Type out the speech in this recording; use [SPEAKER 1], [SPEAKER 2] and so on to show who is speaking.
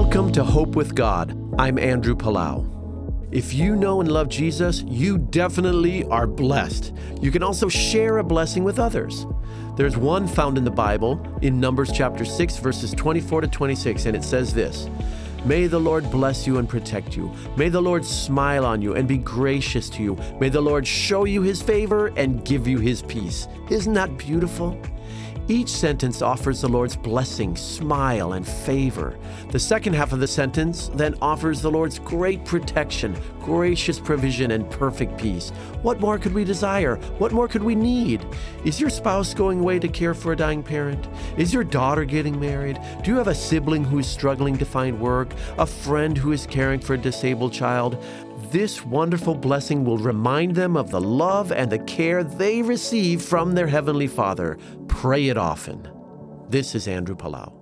[SPEAKER 1] Welcome to Hope with God. I'm Andrew Palau. If you know and love Jesus, you definitely are blessed. You can also share a blessing with others. There's one found in the Bible in Numbers chapter 6, verses 24 to 26, and it says this May the Lord bless you and protect you. May the Lord smile on you and be gracious to you. May the Lord show you his favor and give you his peace. Isn't that beautiful? Each sentence offers the Lord's blessing, smile, and favor. The second half of the sentence then offers the Lord's great protection, gracious provision, and perfect peace. What more could we desire? What more could we need? Is your spouse going away to care for a dying parent? Is your daughter getting married? Do you have a sibling who is struggling to find work? A friend who is caring for a disabled child? This wonderful blessing will remind them of the love and the care they receive from their Heavenly Father. Pray it often. This is Andrew Palau.